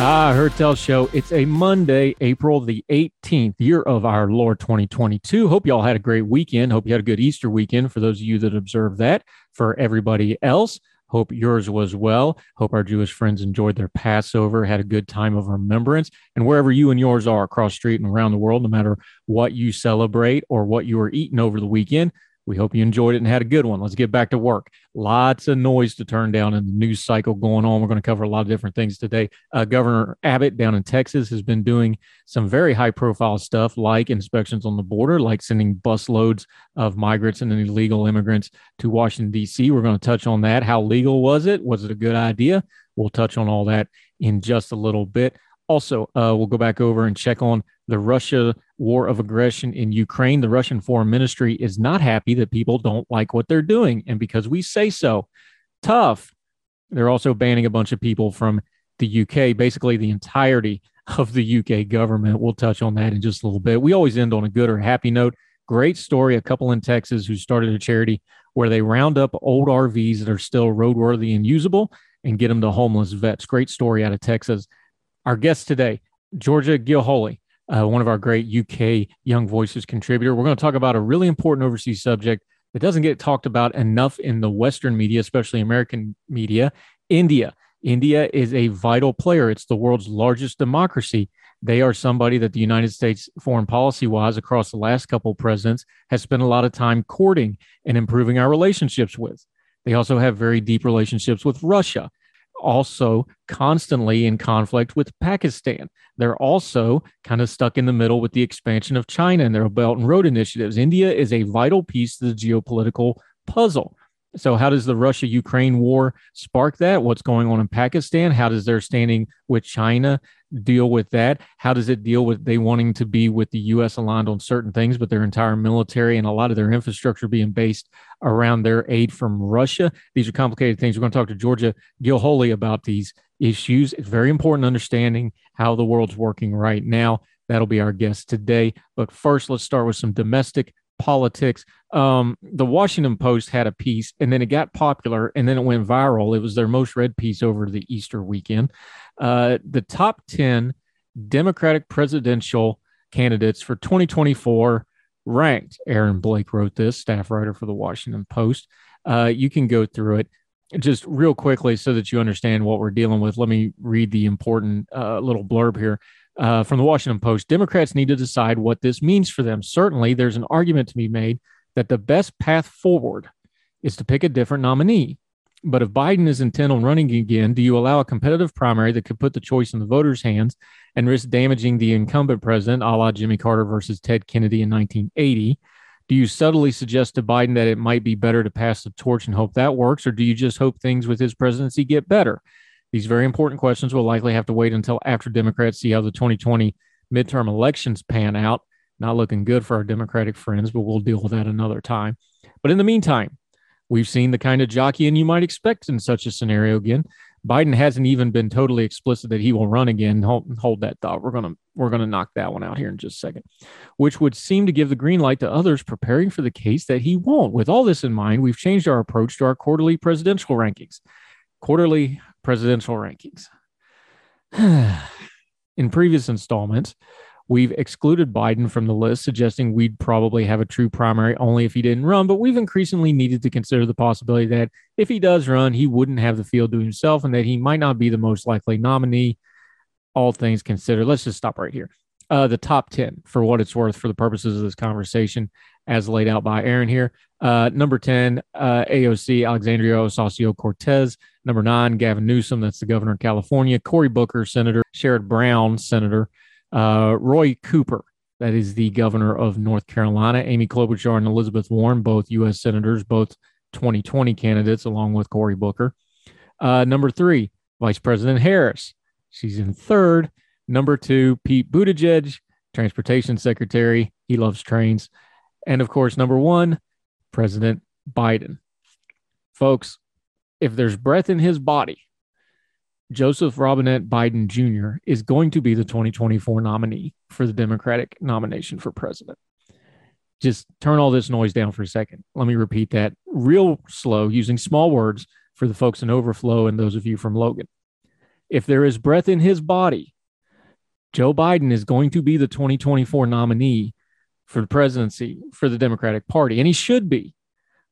Ah, Heard Tell Show. It's a Monday, April the 18th, year of our Lord 2022. Hope y'all had a great weekend. Hope you had a good Easter weekend for those of you that observed that. For everybody else, hope yours was well. Hope our Jewish friends enjoyed their Passover, had a good time of remembrance. And wherever you and yours are across street and around the world, no matter what you celebrate or what you are eating over the weekend, we hope you enjoyed it and had a good one. Let's get back to work. Lots of noise to turn down in the news cycle going on. We're going to cover a lot of different things today. Uh, Governor Abbott down in Texas has been doing some very high profile stuff like inspections on the border, like sending bus loads of migrants and illegal immigrants to Washington, D.C. We're going to touch on that. How legal was it? Was it a good idea? We'll touch on all that in just a little bit. Also, uh, we'll go back over and check on the Russia war of aggression in Ukraine. The Russian foreign ministry is not happy that people don't like what they're doing. And because we say so, tough, they're also banning a bunch of people from the UK, basically the entirety of the UK government. We'll touch on that in just a little bit. We always end on a good or happy note. Great story. A couple in Texas who started a charity where they round up old RVs that are still roadworthy and usable and get them to homeless vets. Great story out of Texas. Our guest today, Georgia Gilholy, uh, one of our great UK Young Voices contributor. We're going to talk about a really important overseas subject that doesn't get talked about enough in the Western media, especially American media India. India is a vital player. It's the world's largest democracy. They are somebody that the United States foreign policy wise across the last couple presidents has spent a lot of time courting and improving our relationships with. They also have very deep relationships with Russia also constantly in conflict with Pakistan. They're also kind of stuck in the middle with the expansion of China and their Belt and Road initiatives. India is a vital piece to the geopolitical puzzle. So, how does the Russia Ukraine war spark that? What's going on in Pakistan? How does their standing with China deal with that? How does it deal with they wanting to be with the U.S. aligned on certain things, but their entire military and a lot of their infrastructure being based around their aid from Russia? These are complicated things. We're going to talk to Georgia Gilholy about these issues. It's very important understanding how the world's working right now. That'll be our guest today. But first, let's start with some domestic politics. Um, the Washington Post had a piece and then it got popular and then it went viral. It was their most read piece over the Easter weekend. Uh, the top 10 Democratic presidential candidates for 2024 ranked. Aaron Blake wrote this, staff writer for the Washington Post. Uh, you can go through it just real quickly so that you understand what we're dealing with. Let me read the important uh, little blurb here uh, from the Washington Post Democrats need to decide what this means for them. Certainly, there's an argument to be made that the best path forward is to pick a different nominee. But if Biden is intent on running again, do you allow a competitive primary that could put the choice in the voters' hands and risk damaging the incumbent president, a la Jimmy Carter versus Ted Kennedy in 1980? Do you subtly suggest to Biden that it might be better to pass the torch and hope that works, or do you just hope things with his presidency get better? These very important questions will likely have to wait until after Democrats see how the 2020 midterm elections pan out. Not looking good for our Democratic friends, but we'll deal with that another time. But in the meantime, we've seen the kind of jockeying you might expect in such a scenario again. Biden hasn't even been totally explicit that he will run again. Hold, hold that thought. We're gonna we're gonna knock that one out here in just a second, which would seem to give the green light to others preparing for the case that he won't. With all this in mind, we've changed our approach to our quarterly presidential rankings. Quarterly presidential rankings. In previous installments, We've excluded Biden from the list, suggesting we'd probably have a true primary only if he didn't run. But we've increasingly needed to consider the possibility that if he does run, he wouldn't have the field to himself and that he might not be the most likely nominee, all things considered. Let's just stop right here. Uh, the top 10, for what it's worth, for the purposes of this conversation, as laid out by Aaron here. Uh, number 10, uh, AOC, Alexandria Ocasio Cortez. Number nine, Gavin Newsom, that's the governor of California. Cory Booker, Senator. Sherrod Brown, Senator. Uh, Roy Cooper, that is the governor of North Carolina. Amy Klobuchar and Elizabeth Warren, both U.S. senators, both 2020 candidates, along with Cory Booker. Uh, number three, Vice President Harris. She's in third. Number two, Pete Buttigieg, Transportation Secretary. He loves trains. And of course, number one, President Biden. Folks, if there's breath in his body, Joseph Robinette Biden Jr. is going to be the 2024 nominee for the Democratic nomination for president. Just turn all this noise down for a second. Let me repeat that real slow, using small words for the folks in Overflow and those of you from Logan. If there is breath in his body, Joe Biden is going to be the 2024 nominee for the presidency for the Democratic Party, and he should be.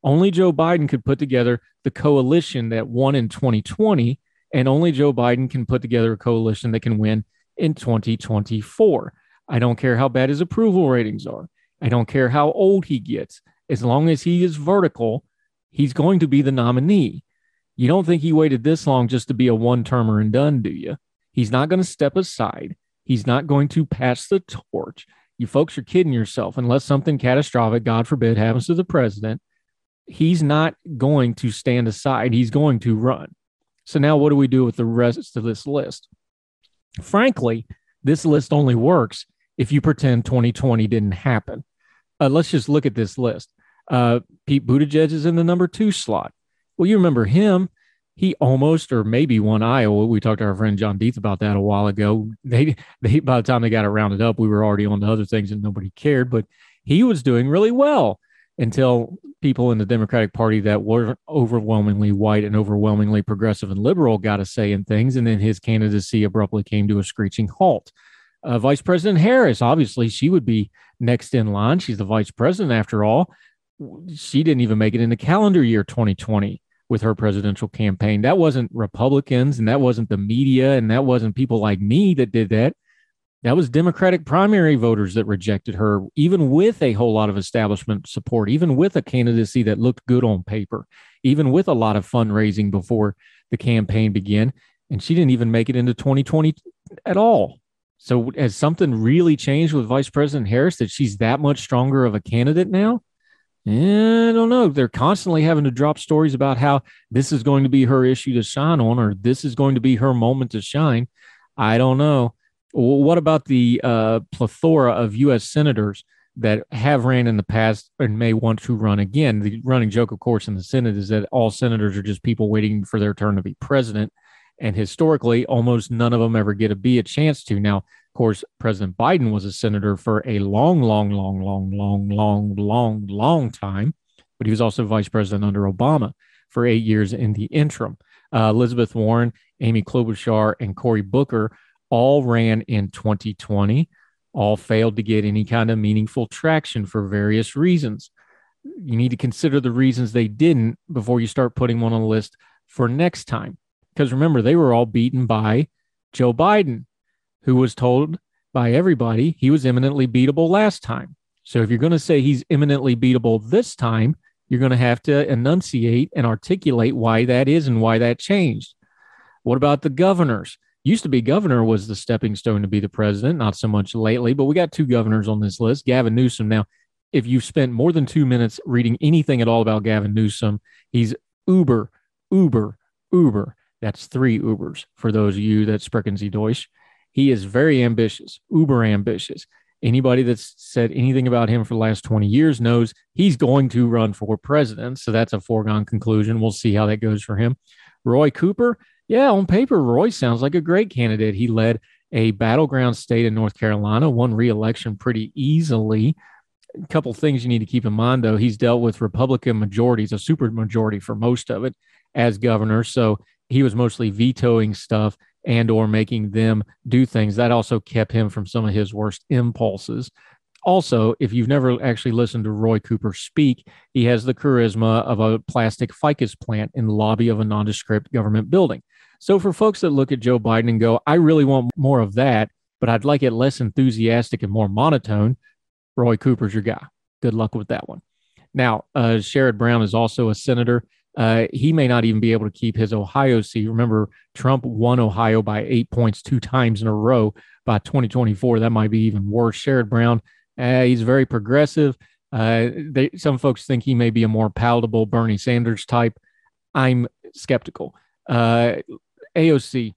Only Joe Biden could put together the coalition that won in 2020 and only Joe Biden can put together a coalition that can win in 2024. I don't care how bad his approval ratings are. I don't care how old he gets. As long as he is vertical, he's going to be the nominee. You don't think he waited this long just to be a one termer and done, do you? He's not going to step aside. He's not going to pass the torch. You folks are kidding yourself. Unless something catastrophic, God forbid, happens to the president, he's not going to stand aside. He's going to run. So now what do we do with the rest of this list? Frankly, this list only works if you pretend 2020 didn't happen. Uh, let's just look at this list. Uh, Pete Buttigieg is in the number two slot. Well, you remember him. He almost or maybe won Iowa. We talked to our friend John Deeth about that a while ago. They, they by the time they got it rounded up, we were already on to other things and nobody cared. But he was doing really well until people in the Democratic Party that were overwhelmingly white and overwhelmingly progressive and liberal got a say in things. And then his candidacy abruptly came to a screeching halt. Uh, vice President Harris, obviously, she would be next in line. She's the vice president after all. She didn't even make it in the calendar year 2020 with her presidential campaign. That wasn't Republicans and that wasn't the media and that wasn't people like me that did that. That was Democratic primary voters that rejected her, even with a whole lot of establishment support, even with a candidacy that looked good on paper, even with a lot of fundraising before the campaign began. And she didn't even make it into 2020 at all. So has something really changed with Vice President Harris that she's that much stronger of a candidate now? Eh, I don't know. They're constantly having to drop stories about how this is going to be her issue to shine on, or this is going to be her moment to shine. I don't know. What about the uh, plethora of U.S. senators that have ran in the past and may want to run again? The running joke, of course, in the Senate is that all senators are just people waiting for their turn to be president. And historically, almost none of them ever get to be a chance to. Now, of course, President Biden was a senator for a long, long, long, long, long, long, long, long time, but he was also vice president under Obama for eight years in the interim. Uh, Elizabeth Warren, Amy Klobuchar, and Cory Booker all ran in 2020, all failed to get any kind of meaningful traction for various reasons. You need to consider the reasons they didn't before you start putting one on the list for next time. Because remember, they were all beaten by Joe Biden, who was told by everybody he was eminently beatable last time. So if you're going to say he's eminently beatable this time, you're going to have to enunciate and articulate why that is and why that changed. What about the governors? Used to be governor was the stepping stone to be the president, not so much lately, but we got two governors on this list. Gavin Newsom. Now, if you've spent more than two minutes reading anything at all about Gavin Newsom, he's uber, uber, uber. That's three Ubers for those of you that sprechen Sie Deutsch. He is very ambitious, uber ambitious. Anybody that's said anything about him for the last 20 years knows he's going to run for president. So that's a foregone conclusion. We'll see how that goes for him. Roy Cooper, yeah, on paper, Roy sounds like a great candidate. He led a battleground state in North Carolina, won reelection pretty easily. A couple things you need to keep in mind, though. He's dealt with Republican majorities, a super majority for most of it as governor. So he was mostly vetoing stuff and or making them do things that also kept him from some of his worst impulses also if you've never actually listened to roy cooper speak he has the charisma of a plastic ficus plant in the lobby of a nondescript government building so for folks that look at joe biden and go i really want more of that but i'd like it less enthusiastic and more monotone roy cooper's your guy good luck with that one now uh, sherrod brown is also a senator uh, he may not even be able to keep his Ohio seat. Remember, Trump won Ohio by eight points two times in a row. By 2024, that might be even worse. Sherrod Brown, uh, he's very progressive. Uh, they, some folks think he may be a more palatable Bernie Sanders type. I'm skeptical. Uh, AOC,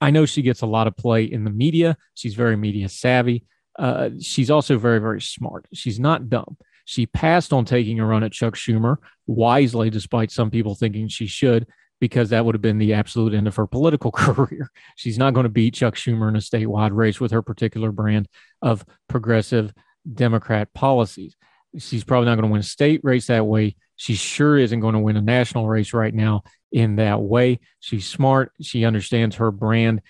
I know she gets a lot of play in the media. She's very media savvy. Uh, she's also very, very smart. She's not dumb. She passed on taking a run at Chuck Schumer wisely, despite some people thinking she should, because that would have been the absolute end of her political career. She's not going to beat Chuck Schumer in a statewide race with her particular brand of progressive Democrat policies. She's probably not going to win a state race that way. She sure isn't going to win a national race right now in that way. She's smart. She understands her brand.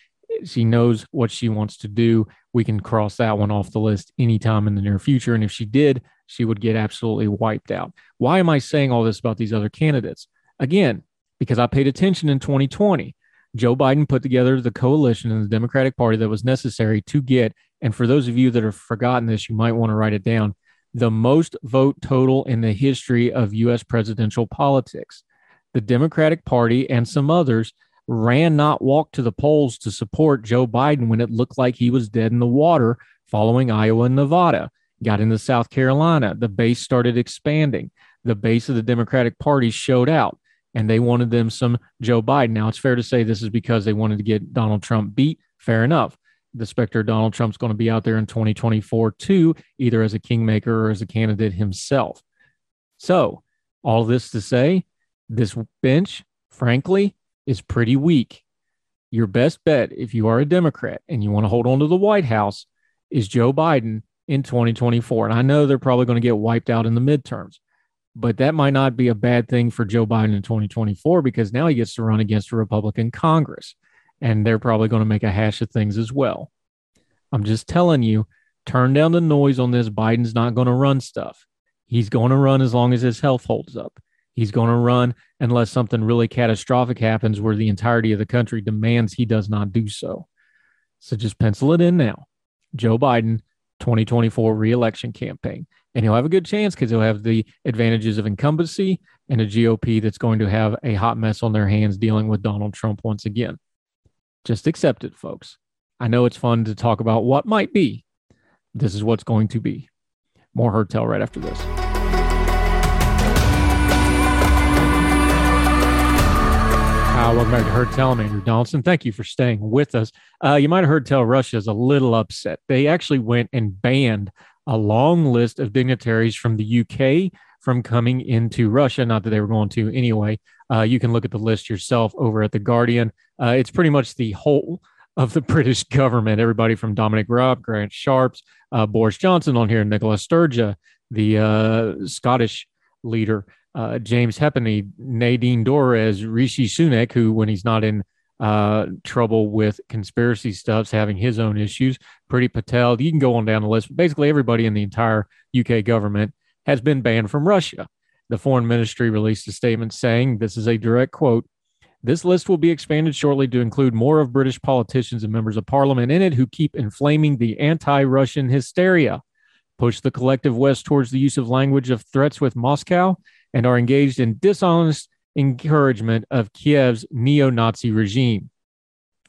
She knows what she wants to do. We can cross that one off the list anytime in the near future. And if she did, she would get absolutely wiped out. Why am I saying all this about these other candidates? Again, because I paid attention in 2020. Joe Biden put together the coalition in the Democratic Party that was necessary to get, and for those of you that have forgotten this, you might want to write it down the most vote total in the history of US presidential politics. The Democratic Party and some others ran not walk to the polls to support Joe Biden when it looked like he was dead in the water following Iowa and Nevada got into South Carolina. The base started expanding. The base of the Democratic Party showed out and they wanted them some Joe Biden. Now, it's fair to say this is because they wanted to get Donald Trump beat. Fair enough. The specter of Donald Trump's going to be out there in 2024 too, either as a kingmaker or as a candidate himself. So, all this to say, this bench, frankly, is pretty weak. Your best bet, if you are a Democrat and you want to hold on to the White House, is Joe Biden in 2024. And I know they're probably going to get wiped out in the midterms, but that might not be a bad thing for Joe Biden in 2024 because now he gets to run against a Republican Congress and they're probably going to make a hash of things as well. I'm just telling you, turn down the noise on this. Biden's not going to run stuff. He's going to run as long as his health holds up. He's going to run unless something really catastrophic happens where the entirety of the country demands he does not do so. So just pencil it in now. Joe Biden 2024 reelection campaign. And he'll have a good chance because he'll have the advantages of incumbency and a GOP that's going to have a hot mess on their hands dealing with Donald Trump once again. Just accept it, folks. I know it's fun to talk about what might be. This is what's going to be. More Heard Tell right after this. Uh, welcome back to Heard Tell. I'm Andrew Donaldson. Thank you for staying with us. Uh, you might have heard tell Russia is a little upset. They actually went and banned a long list of dignitaries from the UK from coming into Russia. Not that they were going to anyway. Uh, you can look at the list yourself over at The Guardian. Uh, it's pretty much the whole of the British government. Everybody from Dominic Raab, Grant Shapps, uh, Boris Johnson on here, Nicola Sturgeon, the uh, Scottish leader uh, James Halpenny, Nadine Dorries, Rishi Sunak, who, when he's not in uh, trouble with conspiracy stuffs, having his own issues, Priti Patel, you can go on down the list. Basically, everybody in the entire UK government has been banned from Russia. The foreign ministry released a statement saying, this is a direct quote, this list will be expanded shortly to include more of British politicians and members of parliament in it who keep inflaming the anti Russian hysteria, push the collective West towards the use of language of threats with Moscow, and are engaged in dishonest encouragement of Kiev's neo Nazi regime.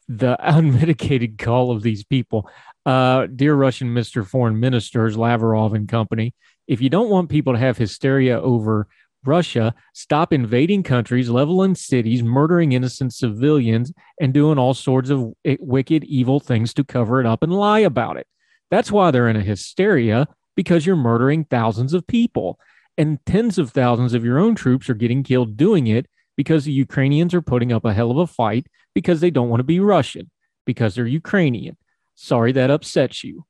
The unmitigated call of these people, uh, dear Russian Mr. Foreign Ministers, Lavrov and company, if you don't want people to have hysteria over Russia, stop invading countries, leveling cities, murdering innocent civilians, and doing all sorts of wicked, evil things to cover it up and lie about it. That's why they're in a hysteria because you're murdering thousands of people and tens of thousands of your own troops are getting killed doing it because the Ukrainians are putting up a hell of a fight because they don't want to be Russian, because they're Ukrainian. Sorry that upsets you.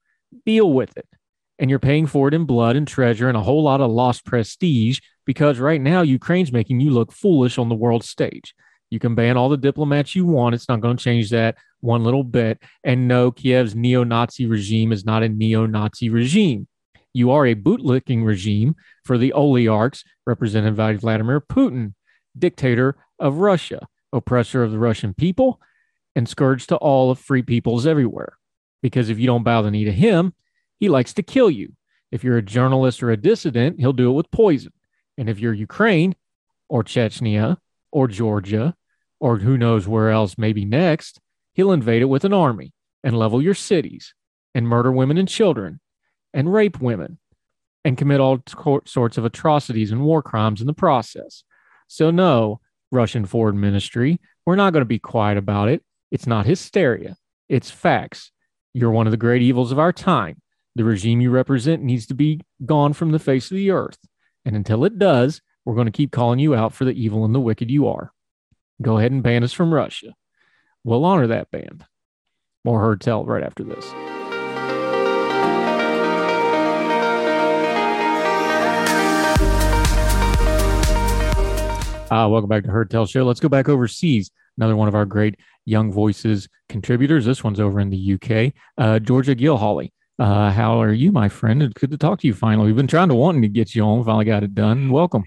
Deal with it. And you're paying for it in blood and treasure and a whole lot of lost prestige because right now Ukraine's making you look foolish on the world stage. You can ban all the diplomats you want. It's not going to change that one little bit. And no, Kiev's neo Nazi regime is not a neo Nazi regime. You are a bootlicking regime for the oligarchs represented by Vladimir Putin, dictator of Russia, oppressor of the Russian people, and scourge to all of free peoples everywhere. Because if you don't bow the knee to him, he likes to kill you. If you're a journalist or a dissident, he'll do it with poison. And if you're Ukraine or Chechnya or Georgia or who knows where else, maybe next, he'll invade it with an army and level your cities and murder women and children and rape women and commit all sorts of atrocities and war crimes in the process. So, no, Russian foreign ministry, we're not going to be quiet about it. It's not hysteria, it's facts. You're one of the great evils of our time. The regime you represent needs to be gone from the face of the earth. And until it does, we're going to keep calling you out for the evil and the wicked you are. Go ahead and ban us from Russia. We'll honor that ban. More heard tell right after this. Uh, welcome back to Heard Tell Show. Let's go back overseas. Another one of our great Young Voices contributors. This one's over in the UK. Uh, Georgia Gilholy. Uh, how are you, my friend? It's good to talk to you finally. We've been trying to wanting to get you on. Finally got it done. Welcome.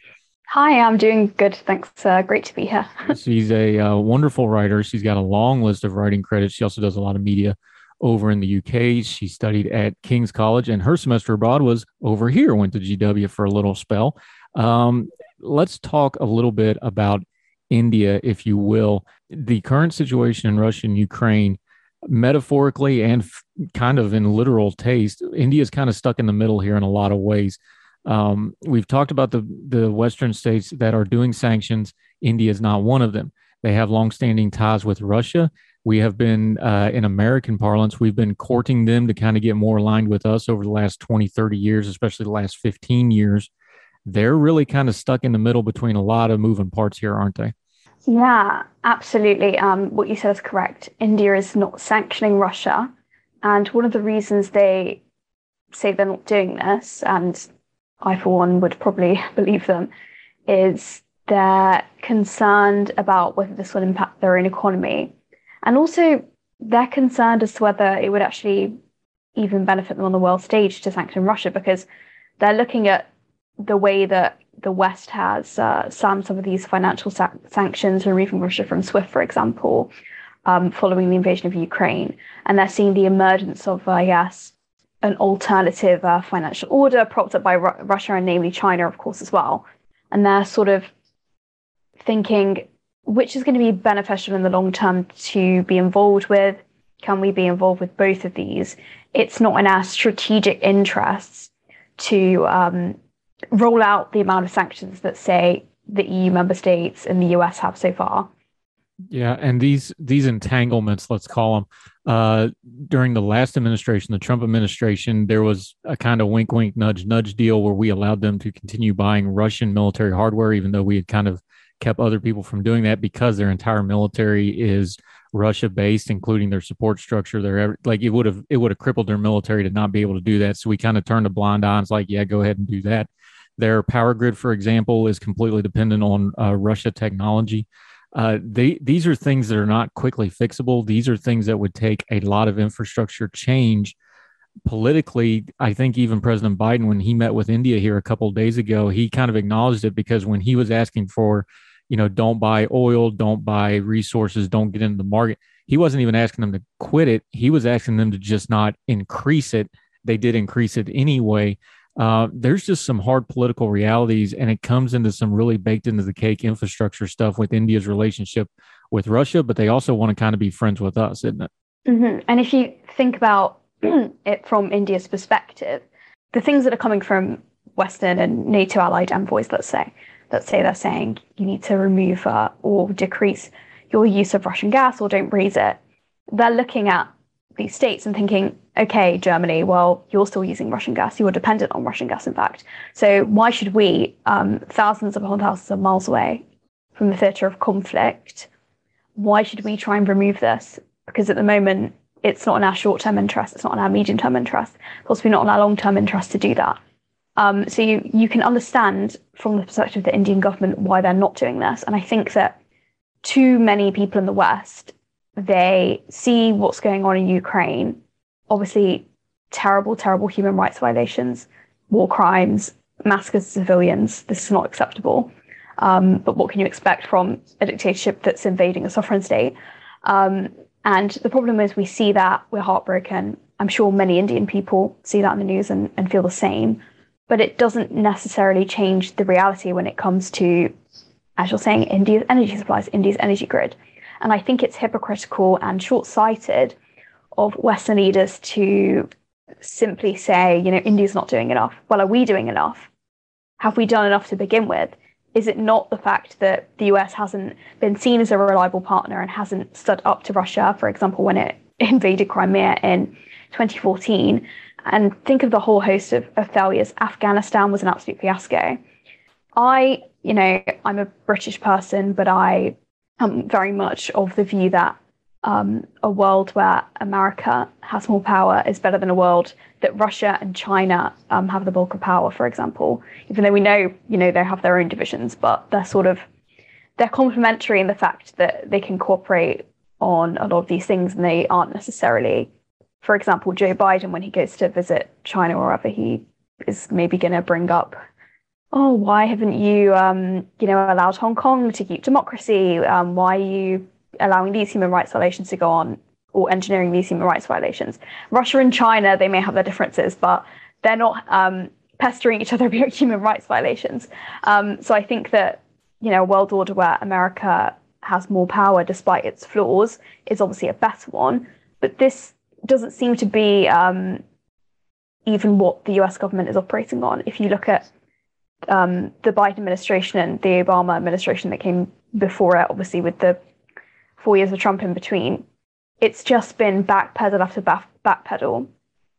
Hi, I'm doing good. Thanks. Uh, great to be here. She's a uh, wonderful writer. She's got a long list of writing credits. She also does a lot of media over in the UK. She studied at King's College, and her semester abroad was over here. Went to GW for a little spell. Um, let's talk a little bit about India, if you will. The current situation in Russia and Ukraine, metaphorically and f- kind of in literal taste, India is kind of stuck in the middle here in a lot of ways. Um, we've talked about the the Western states that are doing sanctions. India is not one of them. They have longstanding ties with Russia. We have been, uh, in American parlance, we've been courting them to kind of get more aligned with us over the last 20, 30 years, especially the last 15 years they're really kind of stuck in the middle between a lot of moving parts here, aren't they? Yeah, absolutely. Um, what you said is correct. India is not sanctioning Russia. And one of the reasons they say they're not doing this, and I, for one, would probably believe them, is they're concerned about whether this will impact their own economy. And also, they're concerned as to whether it would actually even benefit them on the world stage to sanction Russia because they're looking at the way that the West has uh, slammed some of these financial sa- sanctions, removing Russia from SWIFT, for example, um, following the invasion of Ukraine. And they're seeing the emergence of, I guess, an alternative uh, financial order propped up by Ru- Russia and namely China, of course, as well. And they're sort of thinking which is going to be beneficial in the long term to be involved with. Can we be involved with both of these? It's not in our strategic interests to um, roll out the amount of sanctions that say the EU member states and the US have so far. Yeah, and these these entanglements, let's call them, uh, during the last administration, the Trump administration, there was a kind of wink, wink, nudge, nudge deal where we allowed them to continue buying Russian military hardware, even though we had kind of kept other people from doing that because their entire military is Russia based, including their support structure. Their like it would have it would have crippled their military to not be able to do that. So we kind of turned a blind eye it's like, yeah, go ahead and do that. Their power grid, for example, is completely dependent on uh, Russia technology. Uh, they, these are things that are not quickly fixable. These are things that would take a lot of infrastructure change. Politically, I think even President Biden, when he met with India here a couple days ago, he kind of acknowledged it because when he was asking for, you know, don't buy oil, don't buy resources, don't get into the market, he wasn't even asking them to quit it. He was asking them to just not increase it. They did increase it anyway. Uh, there's just some hard political realities, and it comes into some really baked into the cake infrastructure stuff with India's relationship with Russia, but they also want to kind of be friends with us, isn't it? Mm-hmm. And if you think about it from India's perspective, the things that are coming from Western and NATO allied envoys, let's say, let's say they're saying you need to remove uh, or decrease your use of Russian gas or don't raise it, they're looking at these states and thinking, okay, Germany, well, you're still using Russian gas. You are dependent on Russian gas, in fact. So why should we, um, thousands upon thousands of miles away from the theatre of conflict, why should we try and remove this? Because at the moment, it's not in our short-term interest. It's not in our medium-term interest. It's possibly not in our long-term interest to do that. Um, so you, you can understand from the perspective of the Indian government why they're not doing this. And I think that too many people in the West, they see what's going on in Ukraine. Obviously, terrible, terrible human rights violations, war crimes, massacres of civilians. This is not acceptable. Um, but what can you expect from a dictatorship that's invading a sovereign state? Um, and the problem is, we see that we're heartbroken. I'm sure many Indian people see that in the news and, and feel the same. But it doesn't necessarily change the reality when it comes to, as you're saying, India's energy supplies, India's energy grid. And I think it's hypocritical and short sighted of Western leaders to simply say, you know, India's not doing enough. Well, are we doing enough? Have we done enough to begin with? Is it not the fact that the US hasn't been seen as a reliable partner and hasn't stood up to Russia, for example, when it invaded Crimea in 2014? And think of the whole host of, of failures. Afghanistan was an absolute fiasco. I, you know, I'm a British person, but I am very much of the view that um, a world where America has more power is better than a world that Russia and China um, have the bulk of power, for example. Even though we know, you know, they have their own divisions, but they're sort of they're complementary in the fact that they can cooperate on a lot of these things, and they aren't necessarily. For example, Joe Biden, when he goes to visit China or wherever, he is maybe going to bring up, "Oh, why haven't you, um, you know, allowed Hong Kong to keep democracy? Um, why are you allowing these human rights violations to go on or engineering these human rights violations. Russia and China, they may have their differences, but they're not um, pestering each other about human rights violations. Um, so I think that you know a world order where America has more power despite its flaws is obviously a better one. But this doesn't seem to be um, even what the US government is operating on. If you look at um, the Biden administration and the Obama administration that came before it, obviously with the four years of Trump in between, it's just been backpedal after back, backpedal.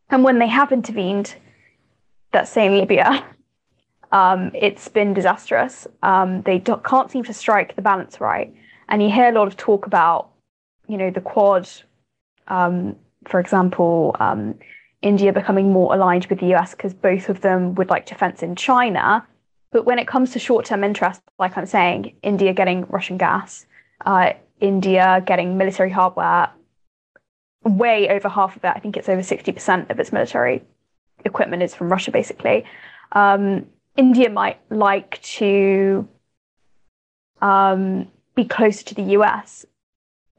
And when they have intervened, let's say in Libya, um, it's been disastrous. Um, they can't seem to strike the balance right. And you hear a lot of talk about, you know, the Quad, um, for example, um, India becoming more aligned with the US because both of them would like to fence in China. But when it comes to short term interests, like I'm saying, India getting Russian gas, uh, India getting military hardware, way over half of it. I think it's over 60% of its military equipment is from Russia, basically. Um, India might like to um, be closer to the US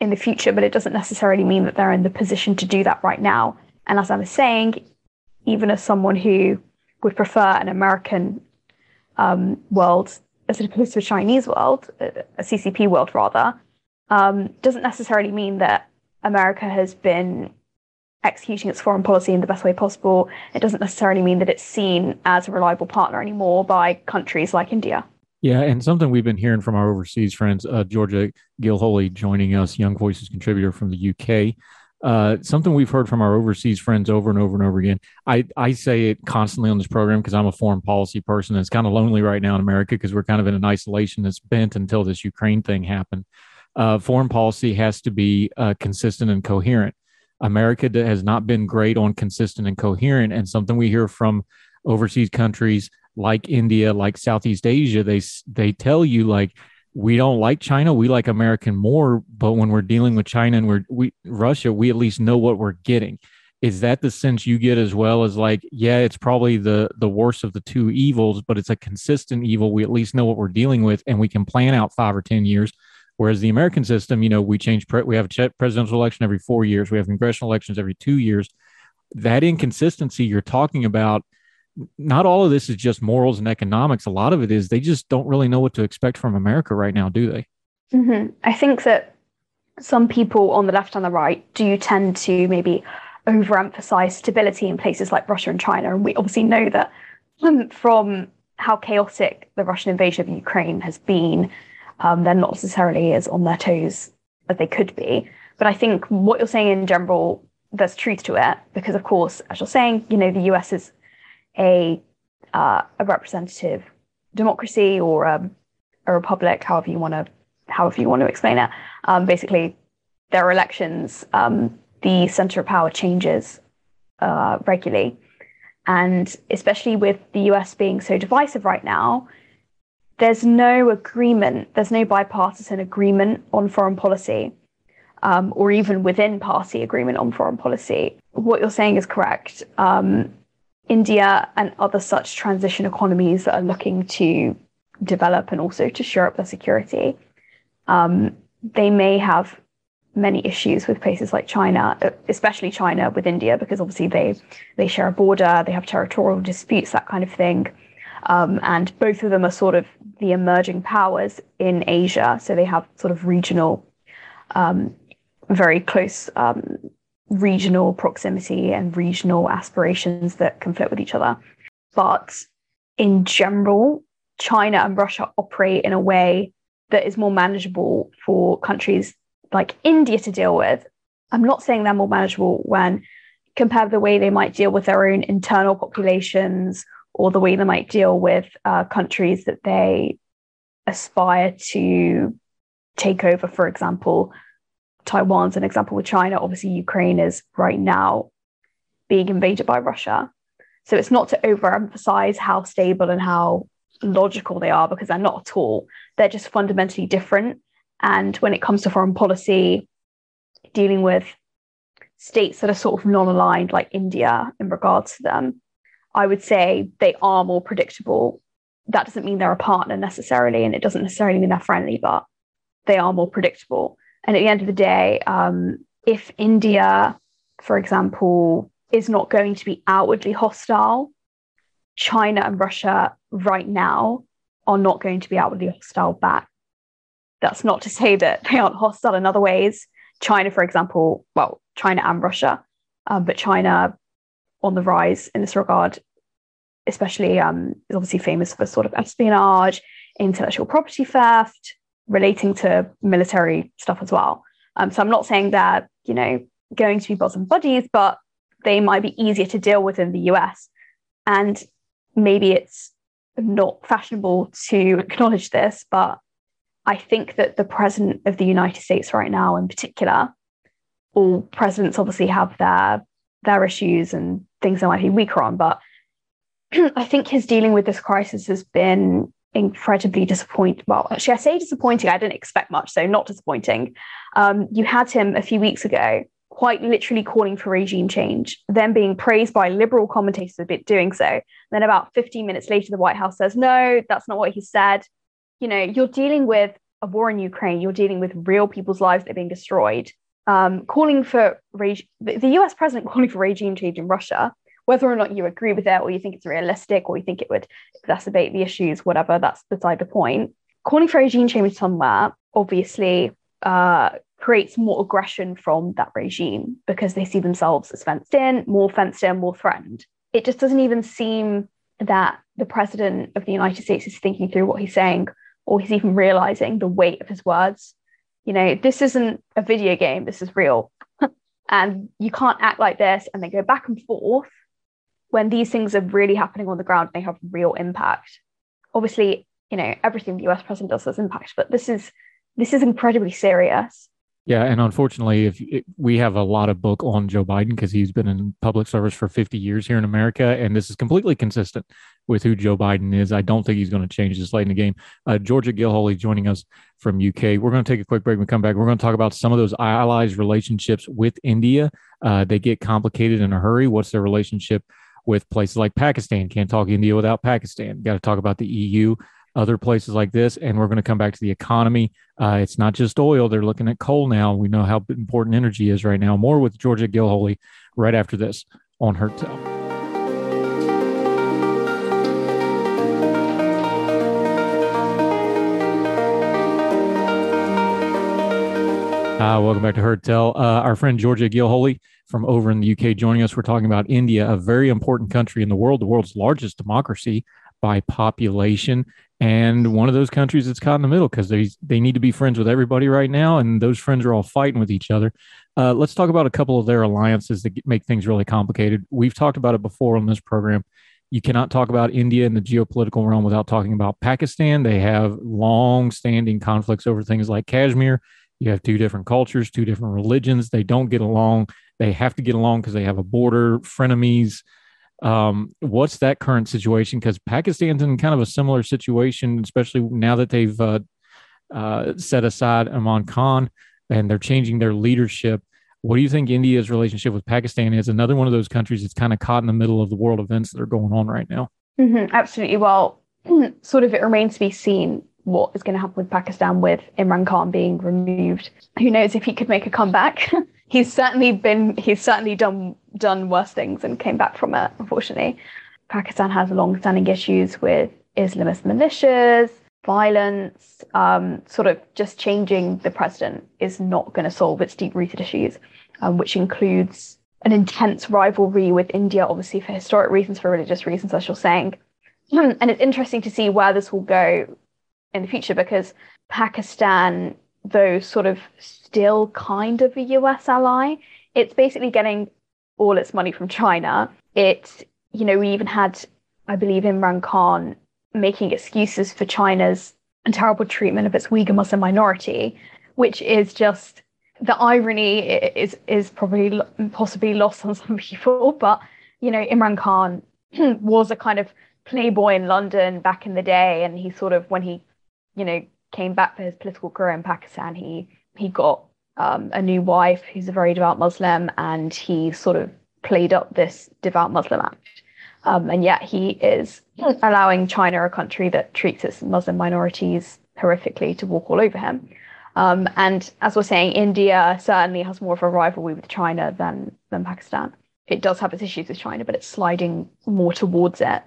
in the future, but it doesn't necessarily mean that they're in the position to do that right now. And as I was saying, even as someone who would prefer an American um, world as opposed to a Chinese world, a CCP world rather, um, doesn't necessarily mean that America has been executing its foreign policy in the best way possible. It doesn't necessarily mean that it's seen as a reliable partner anymore by countries like India. Yeah, and something we've been hearing from our overseas friends, uh, Georgia Gilholy joining us, Young Voices contributor from the UK. Uh, something we've heard from our overseas friends over and over and over again. I, I say it constantly on this program because I'm a foreign policy person. And It's kind of lonely right now in America because we're kind of in an isolation that's bent until this Ukraine thing happened uh, foreign policy has to be uh, consistent and coherent. America has not been great on consistent and coherent, and something we hear from overseas countries like India, like Southeast Asia, they they tell you like we don't like China, we like American more, but when we're dealing with China and we're we Russia, we at least know what we're getting. Is that the sense you get as well as like, yeah, it's probably the the worst of the two evils, but it's a consistent evil. We at least know what we're dealing with, and we can plan out five or ten years Whereas the American system, you know, we change, pre- we have a presidential election every four years, we have congressional elections every two years. That inconsistency you're talking about, not all of this is just morals and economics. A lot of it is they just don't really know what to expect from America right now, do they? Mm-hmm. I think that some people on the left and the right do tend to maybe overemphasize stability in places like Russia and China. And we obviously know that from how chaotic the Russian invasion of Ukraine has been um, they're not necessarily as on their toes as they could be. But I think what you're saying in general, there's truth to it because, of course, as you're saying, you know, the US is a uh, a representative democracy or a, a, republic, however you want to however you want to explain it. Um, basically, there are elections. Um, the center of power changes uh, regularly, and especially with the US being so divisive right now, there's no agreement, there's no bipartisan agreement on foreign policy, um, or even within party agreement on foreign policy. What you're saying is correct. Um, India and other such transition economies that are looking to develop and also to shore up their security, um, they may have many issues with places like China, especially China with India, because obviously they they share a border, they have territorial disputes, that kind of thing. Um, and both of them are sort of the emerging powers in Asia. So they have sort of regional, um, very close um, regional proximity and regional aspirations that conflict with each other. But in general, China and Russia operate in a way that is more manageable for countries like India to deal with. I'm not saying they're more manageable when compared to the way they might deal with their own internal populations or the way they might deal with uh, countries that they aspire to take over. For example, Taiwan's an example with China. Obviously, Ukraine is right now being invaded by Russia. So it's not to overemphasize how stable and how logical they are because they're not at all. They're just fundamentally different. And when it comes to foreign policy, dealing with states that are sort of non aligned, like India, in regards to them, I would say they are more predictable. That doesn't mean they're a partner necessarily, and it doesn't necessarily mean they're friendly, but they are more predictable. And at the end of the day, um, if India, for example, is not going to be outwardly hostile, China and Russia right now are not going to be outwardly hostile back. That's not to say that they aren't hostile in other ways. China, for example, well, China and Russia, um, but China on the rise in this regard, especially um, is obviously famous for sort of espionage, intellectual property theft, relating to military stuff as well. Um, so I'm not saying that, you know, going to be bosom buddies, but they might be easier to deal with in the US. And maybe it's not fashionable to acknowledge this, but I think that the president of the United States right now, in particular, all presidents obviously have their their issues and things they might be weaker on, but I think his dealing with this crisis has been incredibly disappointing. Well, actually, I say disappointing. I didn't expect much, so not disappointing. Um, you had him a few weeks ago, quite literally calling for regime change, then being praised by liberal commentators for doing so. Then, about 15 minutes later, the White House says, "No, that's not what he said." you know, you're dealing with a war in Ukraine, you're dealing with real people's lives that are being destroyed. Um, calling for reg- the US president calling for regime change in Russia, whether or not you agree with it or you think it's realistic or you think it would exacerbate the issues, whatever, that's beside the point. Calling for regime change somewhere obviously uh, creates more aggression from that regime because they see themselves as fenced in, more fenced in, more threatened. It just doesn't even seem that the president of the United States is thinking through what he's saying or he's even realizing the weight of his words. You know, this isn't a video game, this is real. and you can't act like this and then go back and forth when these things are really happening on the ground they have real impact. Obviously, you know, everything the US president does has impact, but this is this is incredibly serious. Yeah, and unfortunately, if it, we have a lot of book on Joe Biden because he's been in public service for 50 years here in America, and this is completely consistent with who Joe Biden is. I don't think he's going to change this late in the game. Uh, Georgia Gilholy joining us from UK. We're going to take a quick break. When we come back, we're going to talk about some of those allies' relationships with India. Uh, they get complicated in a hurry. What's their relationship with places like Pakistan? Can't talk India without Pakistan. Got to talk about the EU other places like this. And we're going to come back to the economy. Uh, it's not just oil. They're looking at coal now. We know how important energy is right now. More with Georgia Gilholy right after this on Heard Uh, welcome back to Heard Tell. Uh, our friend Georgia Gilholy from over in the UK joining us. We're talking about India, a very important country in the world, the world's largest democracy by population and one of those countries that's caught in the middle because they they need to be friends with everybody right now, and those friends are all fighting with each other. Uh, let's talk about a couple of their alliances that make things really complicated. We've talked about it before on this program. You cannot talk about India in the geopolitical realm without talking about Pakistan. They have long-standing conflicts over things like Kashmir. You have two different cultures, two different religions. They don't get along. They have to get along because they have a border, frenemies, Um, what's that current situation? Because Pakistan's in kind of a similar situation, especially now that they've uh, uh, set aside Imran Khan and they're changing their leadership. What do you think India's relationship with Pakistan is? Another one of those countries that's kind of caught in the middle of the world events that are going on right now. Mm-hmm, absolutely. Well, sort of it remains to be seen what is going to happen with Pakistan with Imran Khan being removed. Who knows if he could make a comeback? he's certainly been he's certainly done done worse things and came back from it. Unfortunately, Pakistan has long-standing issues with Islamist militias, violence. Um, sort of just changing the president is not going to solve its deep-rooted issues, um, which includes an intense rivalry with India, obviously for historic reasons, for religious reasons, as you're saying. And it's interesting to see where this will go in the future because Pakistan, though sort of still kind of a US ally, it's basically getting all its money from China. It, you know, we even had, I believe, Imran Khan making excuses for China's terrible treatment of its Uyghur Muslim minority, which is just the irony is is probably possibly lost on some people. But you know, Imran Khan was a kind of playboy in London back in the day, and he sort of when he you know, came back for his political career in Pakistan, he he got um, a new wife who's a very devout Muslim, and he sort of played up this devout Muslim act. Um, and yet he is allowing China, a country that treats its Muslim minorities horrifically, to walk all over him. Um, and as we're saying, India certainly has more of a rivalry with China than than Pakistan. It does have its issues with China, but it's sliding more towards it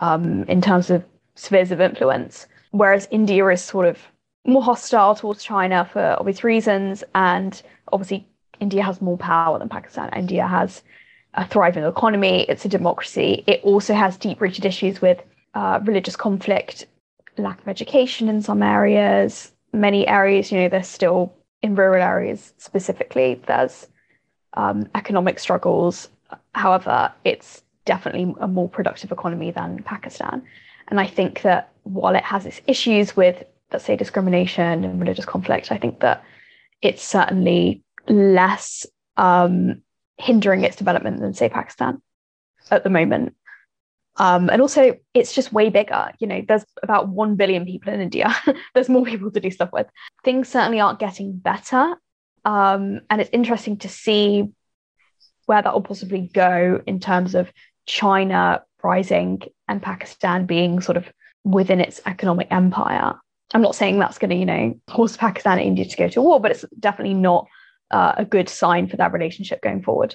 um, in terms of spheres of influence whereas India is sort of more hostile towards China for obvious reasons. And obviously, India has more power than Pakistan. India has a thriving economy, it's a democracy. It also has deep rooted issues with uh, religious conflict, lack of education in some areas. Many areas, you know, there's still in rural areas specifically, there's um, economic struggles. However, it's definitely a more productive economy than Pakistan. And I think that while it has its issues with, let's say, discrimination and religious conflict, I think that it's certainly less um, hindering its development than, say, Pakistan at the moment. Um, and also, it's just way bigger. You know, there's about 1 billion people in India. there's more people to do stuff with. Things certainly aren't getting better. Um, and it's interesting to see where that will possibly go in terms of China rising and Pakistan being sort of within its economic empire. I'm not saying that's going to, you know, force Pakistan and India to go to war, but it's definitely not uh, a good sign for that relationship going forward.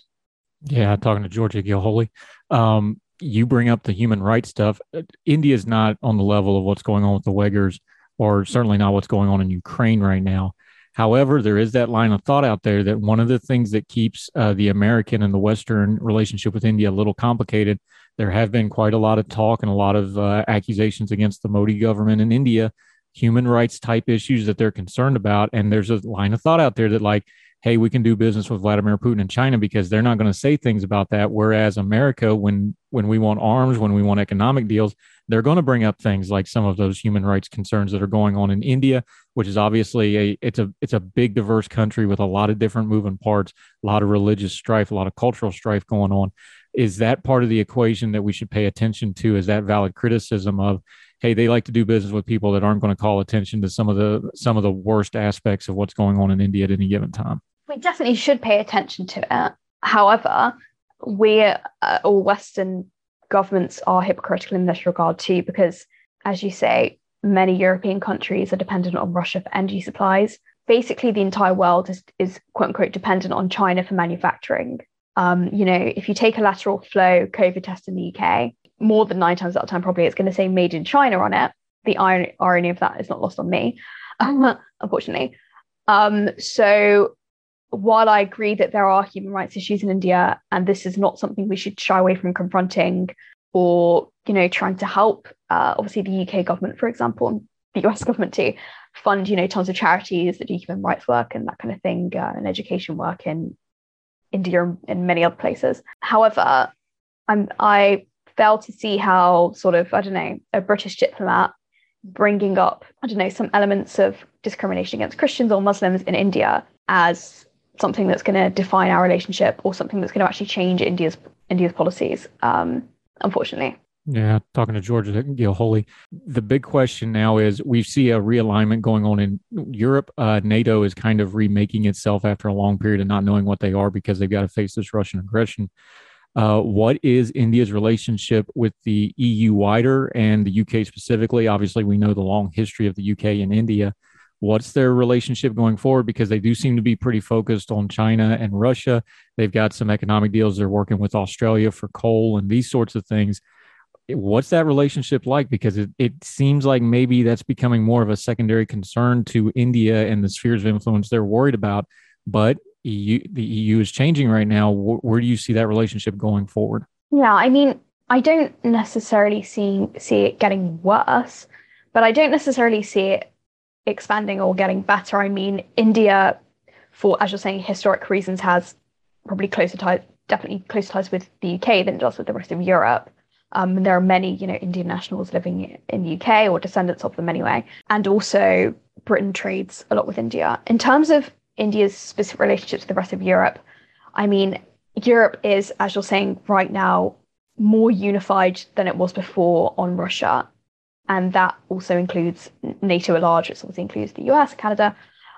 Yeah, talking to Georgia Gilholy, um, you bring up the human rights stuff. India is not on the level of what's going on with the Uyghurs, or certainly not what's going on in Ukraine right now. However, there is that line of thought out there that one of the things that keeps uh, the American and the Western relationship with India a little complicated there have been quite a lot of talk and a lot of uh, accusations against the Modi government in India, human rights type issues that they're concerned about. And there's a line of thought out there that, like, hey, we can do business with Vladimir Putin and China because they're not going to say things about that. Whereas America, when when we want arms, when we want economic deals, they're going to bring up things like some of those human rights concerns that are going on in India, which is obviously a it's a it's a big diverse country with a lot of different moving parts, a lot of religious strife, a lot of cultural strife going on. Is that part of the equation that we should pay attention to? Is that valid criticism of hey they like to do business with people that aren't going to call attention to some of the some of the worst aspects of what's going on in india at any given time we definitely should pay attention to it however we uh, all western governments are hypocritical in this regard too because as you say many european countries are dependent on russia for energy supplies basically the entire world is, is quote unquote dependent on china for manufacturing um, you know, if you take a lateral flow COVID test in the UK, more than nine times out of time, probably it's going to say made in China on it. The irony, irony of that is not lost on me, unfortunately. Um, so while I agree that there are human rights issues in India, and this is not something we should shy away from confronting or, you know, trying to help, uh, obviously the UK government, for example, and the US government to fund, you know, tons of charities that do human rights work and that kind of thing, uh, and education work in India and many other places. However, I'm, I fail to see how sort of, I don't know, a British diplomat bringing up, I don't know, some elements of discrimination against Christians or Muslims in India as something that's going to define our relationship or something that's going to actually change India's India's policies. Um, unfortunately. Yeah, talking to Georgia Gilholy. The big question now is we see a realignment going on in Europe. Uh, NATO is kind of remaking itself after a long period of not knowing what they are because they've got to face this Russian aggression. Uh, what is India's relationship with the EU wider and the UK specifically? Obviously, we know the long history of the UK and India. What's their relationship going forward? Because they do seem to be pretty focused on China and Russia. They've got some economic deals. They're working with Australia for coal and these sorts of things. What's that relationship like? Because it, it seems like maybe that's becoming more of a secondary concern to India and the spheres of influence they're worried about. But EU, the EU is changing right now. Where, where do you see that relationship going forward? Yeah, I mean, I don't necessarily see see it getting worse, but I don't necessarily see it expanding or getting better. I mean, India, for as you're saying, historic reasons, has probably closer ties, definitely closer ties with the UK than it does with the rest of Europe. Um, there are many, you know, Indian nationals living in the UK or descendants of them anyway. And also, Britain trades a lot with India. In terms of India's specific relationship to the rest of Europe, I mean, Europe is, as you're saying right now, more unified than it was before on Russia. And that also includes NATO at large. It also includes the US, Canada.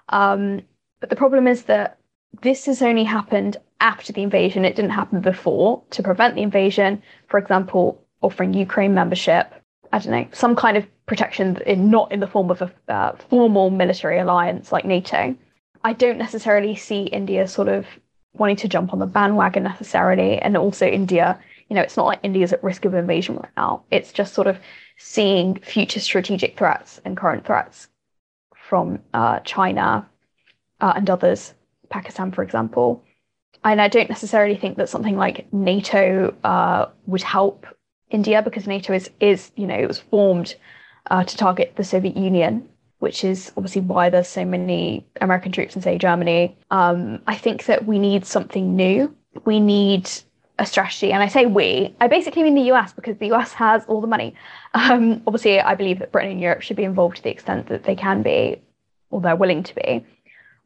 Um, but the problem is that this has only happened after the invasion. It didn't happen before to prevent the invasion. For example, offering Ukraine membership, I don't know, some kind of protection in not in the form of a uh, formal military alliance like NATO. I don't necessarily see India sort of wanting to jump on the bandwagon necessarily. And also, India, you know, it's not like India's at risk of invasion right now. It's just sort of seeing future strategic threats and current threats from uh, China uh, and others, Pakistan, for example. And I don't necessarily think that something like NATO uh, would help India because NATO is, is, you know, it was formed uh, to target the Soviet Union which is obviously why there's so many American troops in, say, Germany. Um, I think that we need something new. We need a strategy. And I say we, I basically mean the US because the US has all the money. Um, obviously, I believe that Britain and Europe should be involved to the extent that they can be, or they're willing to be.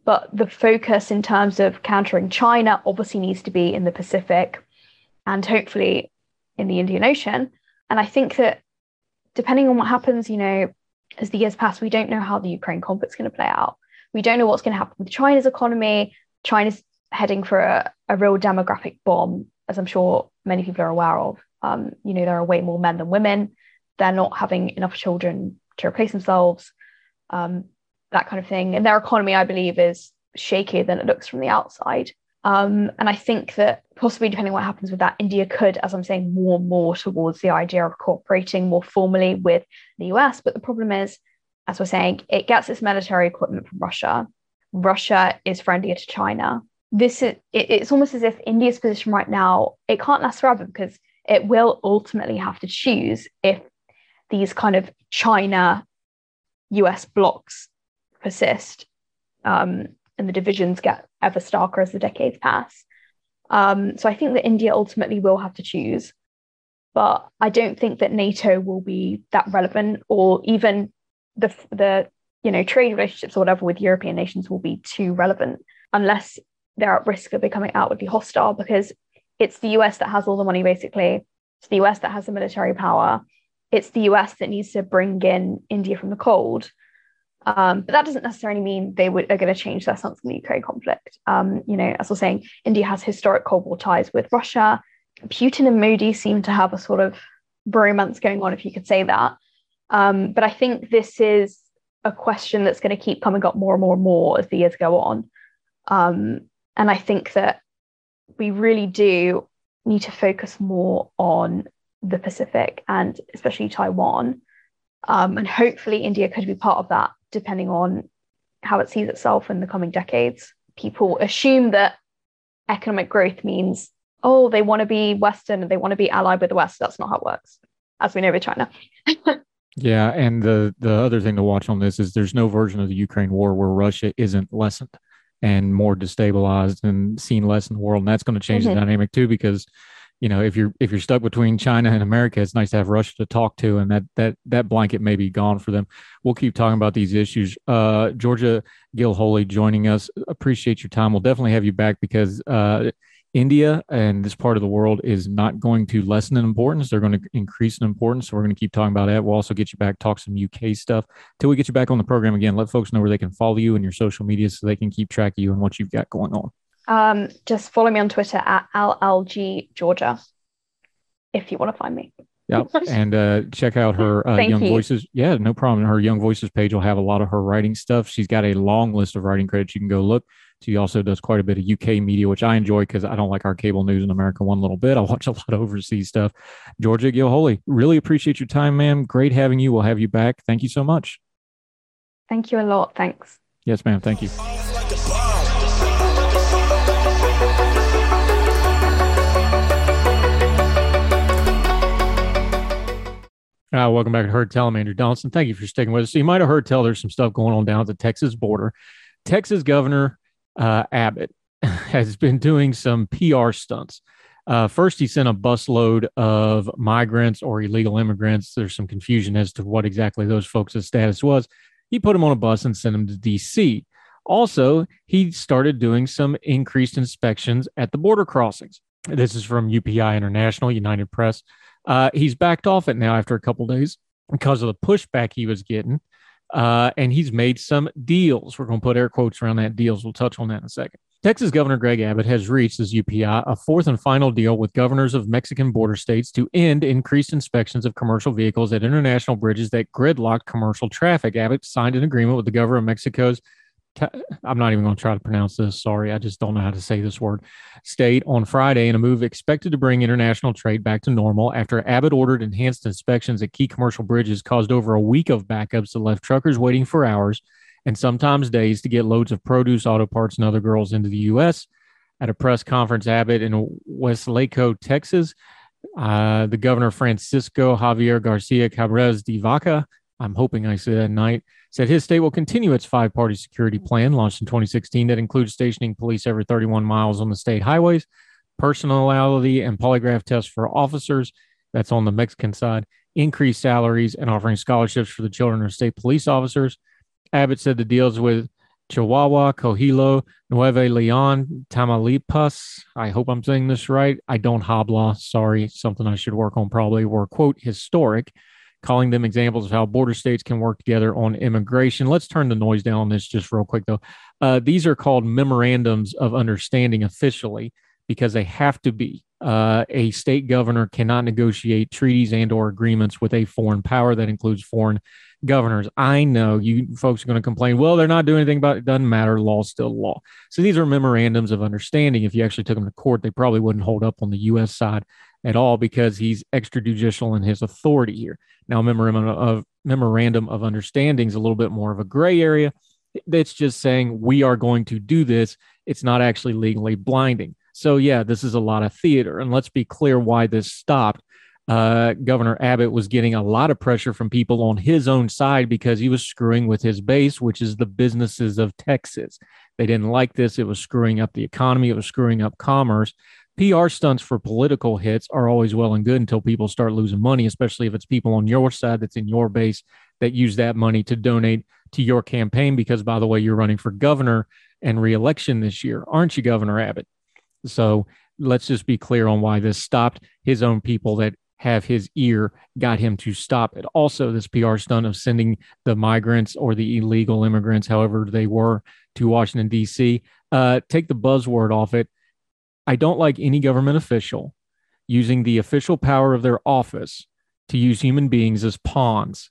But the focus in terms of countering China obviously needs to be in the Pacific and hopefully in the Indian Ocean. And I think that depending on what happens, you know, as the years pass, we don't know how the Ukraine conflict is going to play out. We don't know what's going to happen with China's economy. China's heading for a, a real demographic bomb, as I'm sure many people are aware of. Um, you know, there are way more men than women. They're not having enough children to replace themselves, um, that kind of thing. And their economy, I believe, is shakier than it looks from the outside. Um, and I think that possibly, depending on what happens with that, India could, as I'm saying, more and more towards the idea of cooperating more formally with the US. But the problem is, as we're saying, it gets its military equipment from Russia. Russia is friendlier to China. This is it, it's almost as if India's position right now it can't last forever because it will ultimately have to choose if these kind of China US blocks persist um, and the divisions get ever starker as the decades pass. Um, so I think that India ultimately will have to choose, but I don't think that NATO will be that relevant, or even the the you know trade relationships or whatever with European nations will be too relevant unless they're at risk of becoming outwardly hostile because it's the US that has all the money basically. It's the US that has the military power. It's the US that needs to bring in India from the cold. Um, but that doesn't necessarily mean they would, are going to change their stance on the Ukraine conflict. Um, you know, as I was saying, India has historic Cold War ties with Russia. Putin and Modi seem to have a sort of bromance going on, if you could say that. Um, but I think this is a question that's going to keep coming up more and more and more as the years go on. Um, and I think that we really do need to focus more on the Pacific and especially Taiwan. Um, and hopefully, India could be part of that depending on how it sees itself in the coming decades. People assume that economic growth means, oh, they want to be Western and they want to be allied with the West. That's not how it works, as we know with China. yeah. And the, the other thing to watch on this is there's no version of the Ukraine war where Russia isn't lessened and more destabilized and seen less in the world. And that's going to change mm-hmm. the dynamic too, because you know, if you're if you're stuck between China and America, it's nice to have Russia to talk to, and that that that blanket may be gone for them. We'll keep talking about these issues. Uh, Georgia Gilholy joining us. Appreciate your time. We'll definitely have you back because uh, India and this part of the world is not going to lessen in importance. They're going to increase in importance. So we're going to keep talking about that. We'll also get you back, talk some UK stuff. Till we get you back on the program again, let folks know where they can follow you and your social media so they can keep track of you and what you've got going on. Um, just follow me on Twitter at LLG Georgia if you want to find me. Yeah, and uh, check out her uh, Young you. Voices. Yeah, no problem. Her Young Voices page will have a lot of her writing stuff. She's got a long list of writing credits. You can go look. She also does quite a bit of UK media, which I enjoy because I don't like our cable news in America one little bit. I watch a lot of overseas stuff. Georgia Gilholy, really appreciate your time, ma'am. Great having you. We'll have you back. Thank you so much. Thank you a lot. Thanks. Yes, ma'am. Thank you. Uh, welcome back to Heard Tell. I'm Andrew Donaldson. Thank you for sticking with us. So you might have heard tell there's some stuff going on down at the Texas border. Texas Governor uh, Abbott has been doing some PR stunts. Uh, first, he sent a busload of migrants or illegal immigrants. There's some confusion as to what exactly those folks' status was. He put them on a bus and sent them to D.C. Also, he started doing some increased inspections at the border crossings. This is from UPI International, United Press. Uh, he's backed off it now after a couple days because of the pushback he was getting. Uh, and he's made some deals. We're going to put air quotes around that deals. We'll touch on that in a second. Texas Governor Greg Abbott has reached, as UPI, a fourth and final deal with governors of Mexican border states to end increased inspections of commercial vehicles at international bridges that gridlocked commercial traffic. Abbott signed an agreement with the governor of Mexico's I'm not even going to try to pronounce this. Sorry, I just don't know how to say this word. State on Friday in a move expected to bring international trade back to normal after Abbott ordered enhanced inspections at key commercial bridges caused over a week of backups that left truckers waiting for hours and sometimes days to get loads of produce, auto parts, and other girls into the U.S. At a press conference, Abbott in Weslaco, Texas, uh, the governor Francisco Javier Garcia Cabeza de Vaca, I'm hoping I said that night, said his state will continue its five party security mm. plan launched in 2016 that includes stationing police every 31 miles on the state highways, personality and polygraph tests for officers. That's on the Mexican side, increased salaries, and offering scholarships for the children of state police officers. Abbott said the deals with Chihuahua, Coahuila, Nuevo Leon, Tamaulipas. I hope I'm saying this right. I don't habla. Sorry, something I should work on probably. Were quote historic calling them examples of how border states can work together on immigration. Let's turn the noise down on this just real quick, though. Uh, these are called memorandums of understanding officially because they have to be. Uh, a state governor cannot negotiate treaties and or agreements with a foreign power that includes foreign governors. I know you folks are going to complain, well, they're not doing anything about it. it. Doesn't matter. Law's still law. So these are memorandums of understanding. If you actually took them to court, they probably wouldn't hold up on the U.S. side at all because he's extrajudicial in his authority here. Now, memorandum of memorandum of understanding is a little bit more of a gray area. It's just saying we are going to do this. It's not actually legally blinding. So, yeah, this is a lot of theater. And let's be clear why this stopped. Uh, Governor Abbott was getting a lot of pressure from people on his own side because he was screwing with his base, which is the businesses of Texas. They didn't like this. It was screwing up the economy, it was screwing up commerce. PR stunts for political hits are always well and good until people start losing money, especially if it's people on your side that's in your base that use that money to donate to your campaign. Because, by the way, you're running for governor and reelection this year, aren't you, Governor Abbott? So let's just be clear on why this stopped. His own people that have his ear got him to stop it. Also, this PR stunt of sending the migrants or the illegal immigrants, however they were, to Washington, D.C., uh, take the buzzword off it I don't like any government official using the official power of their office to use human beings as pawns.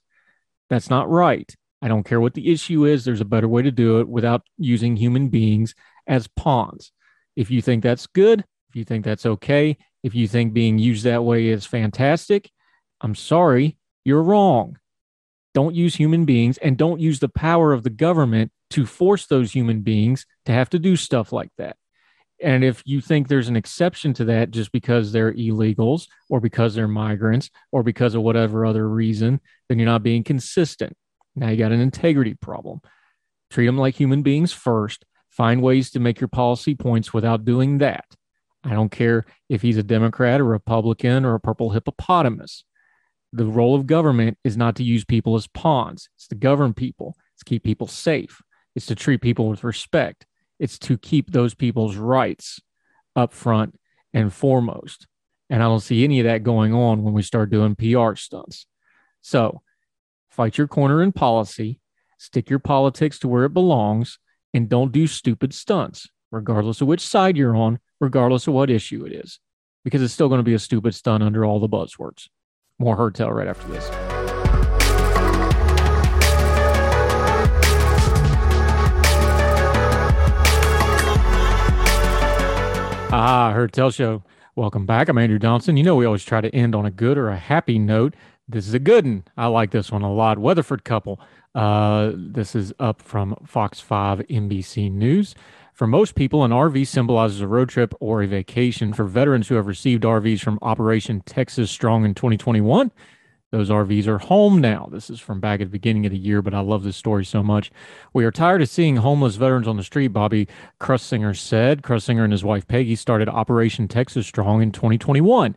That's not right. I don't care what the issue is. There's a better way to do it without using human beings as pawns. If you think that's good, if you think that's okay, if you think being used that way is fantastic, I'm sorry, you're wrong. Don't use human beings and don't use the power of the government to force those human beings to have to do stuff like that. And if you think there's an exception to that just because they're illegals or because they're migrants or because of whatever other reason, then you're not being consistent. Now you got an integrity problem. Treat them like human beings first. Find ways to make your policy points without doing that. I don't care if he's a Democrat, a Republican, or a purple hippopotamus. The role of government is not to use people as pawns, it's to govern people, it's to keep people safe, it's to treat people with respect, it's to keep those people's rights up front and foremost. And I don't see any of that going on when we start doing PR stunts. So fight your corner in policy, stick your politics to where it belongs, and don't do stupid stunts, regardless of which side you're on, regardless of what issue it is, because it's still going to be a stupid stunt under all the buzzwords. More Heard Tell right after this. Ah, Heard Tell Show. Welcome back. I'm Andrew Donaldson. You know, we always try to end on a good or a happy note. This is a good one. I like this one a lot. Weatherford couple. Uh, this is up from Fox 5 NBC News. For most people, an RV symbolizes a road trip or a vacation. For veterans who have received RVs from Operation Texas Strong in 2021, those RVs are home now. This is from back at the beginning of the year, but I love this story so much. We are tired of seeing homeless veterans on the street, Bobby Krussinger said. Krussinger and his wife Peggy started Operation Texas Strong in 2021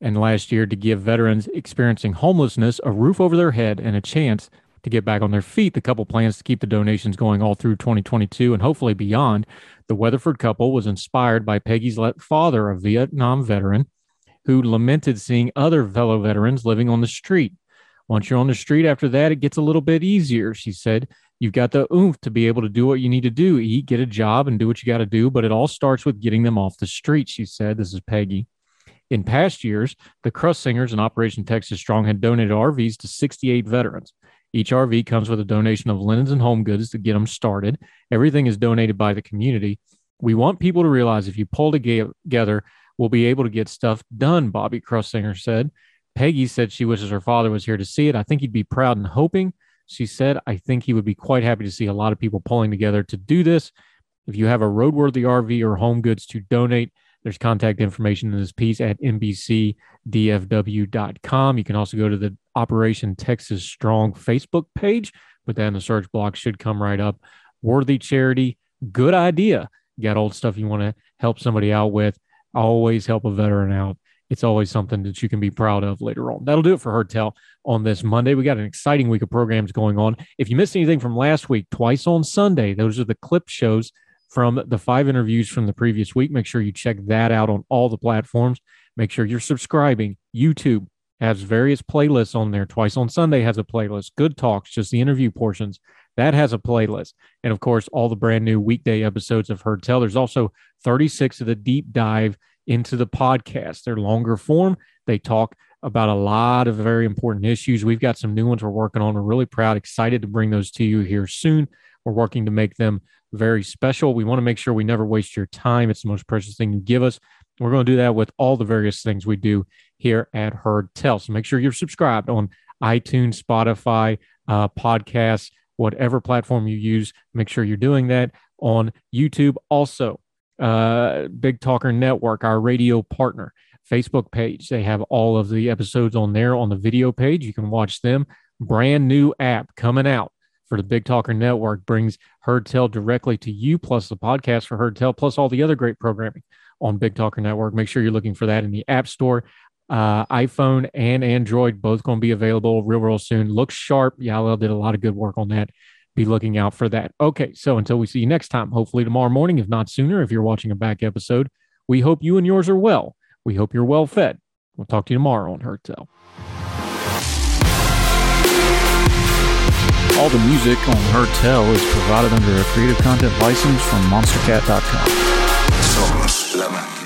and last year to give veterans experiencing homelessness a roof over their head and a chance to get back on their feet. The couple plans to keep the donations going all through 2022 and hopefully beyond. The Weatherford couple was inspired by Peggy's father, a Vietnam veteran who lamented seeing other fellow veterans living on the street. Once you're on the street after that, it gets a little bit easier, she said. You've got the oomph to be able to do what you need to do eat, get a job, and do what you got to do. But it all starts with getting them off the street, she said. This is Peggy. In past years, the Krusingers and Operation Texas Strong had donated RVs to 68 veterans. Each RV comes with a donation of linens and home goods to get them started. Everything is donated by the community. We want people to realize if you pull together will be able to get stuff done, Bobby Krussinger said. Peggy said she wishes her father was here to see it. I think he'd be proud and hoping. She said, I think he would be quite happy to see a lot of people pulling together to do this. If you have a roadworthy RV or home goods to donate, there's contact information in this piece at NBCDFW.com. You can also go to the Operation Texas Strong Facebook page. Put that in the search box, should come right up. Worthy charity, good idea. You got old stuff you want to help somebody out with always help a veteran out. It's always something that you can be proud of later on. That'll do it for Heard Tell on this Monday. We got an exciting week of programs going on. If you missed anything from last week, twice on Sunday, those are the clip shows from the five interviews from the previous week. Make sure you check that out on all the platforms. Make sure you're subscribing. YouTube has various playlists on there. Twice on Sunday has a playlist. Good Talks, just the interview portions. That has a playlist. And of course, all the brand new weekday episodes of Heard Tell. There's also 36 of the deep dive into the podcast. They're longer form. They talk about a lot of very important issues. We've got some new ones we're working on. We're really proud, excited to bring those to you here soon. We're working to make them very special. We want to make sure we never waste your time. It's the most precious thing you give us. We're going to do that with all the various things we do here at Heard Tell. So make sure you're subscribed on iTunes, Spotify, uh, podcasts, whatever platform you use. Make sure you're doing that on YouTube. Also, uh, Big Talker Network, our radio partner, Facebook page. They have all of the episodes on there on the video page. You can watch them. Brand new app coming out for the Big Talker Network brings Heard Tell directly to you, plus the podcast for Heard Tell, plus all the other great programming on Big Talker Network. Make sure you're looking for that in the App Store. Uh, iPhone and Android both going to be available real, real soon. Looks sharp. Yalel did a lot of good work on that be looking out for that. Okay, so until we see you next time, hopefully tomorrow morning, if not sooner, if you're watching a back episode, we hope you and yours are well. We hope you're well fed. We'll talk to you tomorrow on Heard Tell. All the music on Heard Tell is provided under a creative content license from monstercat.com.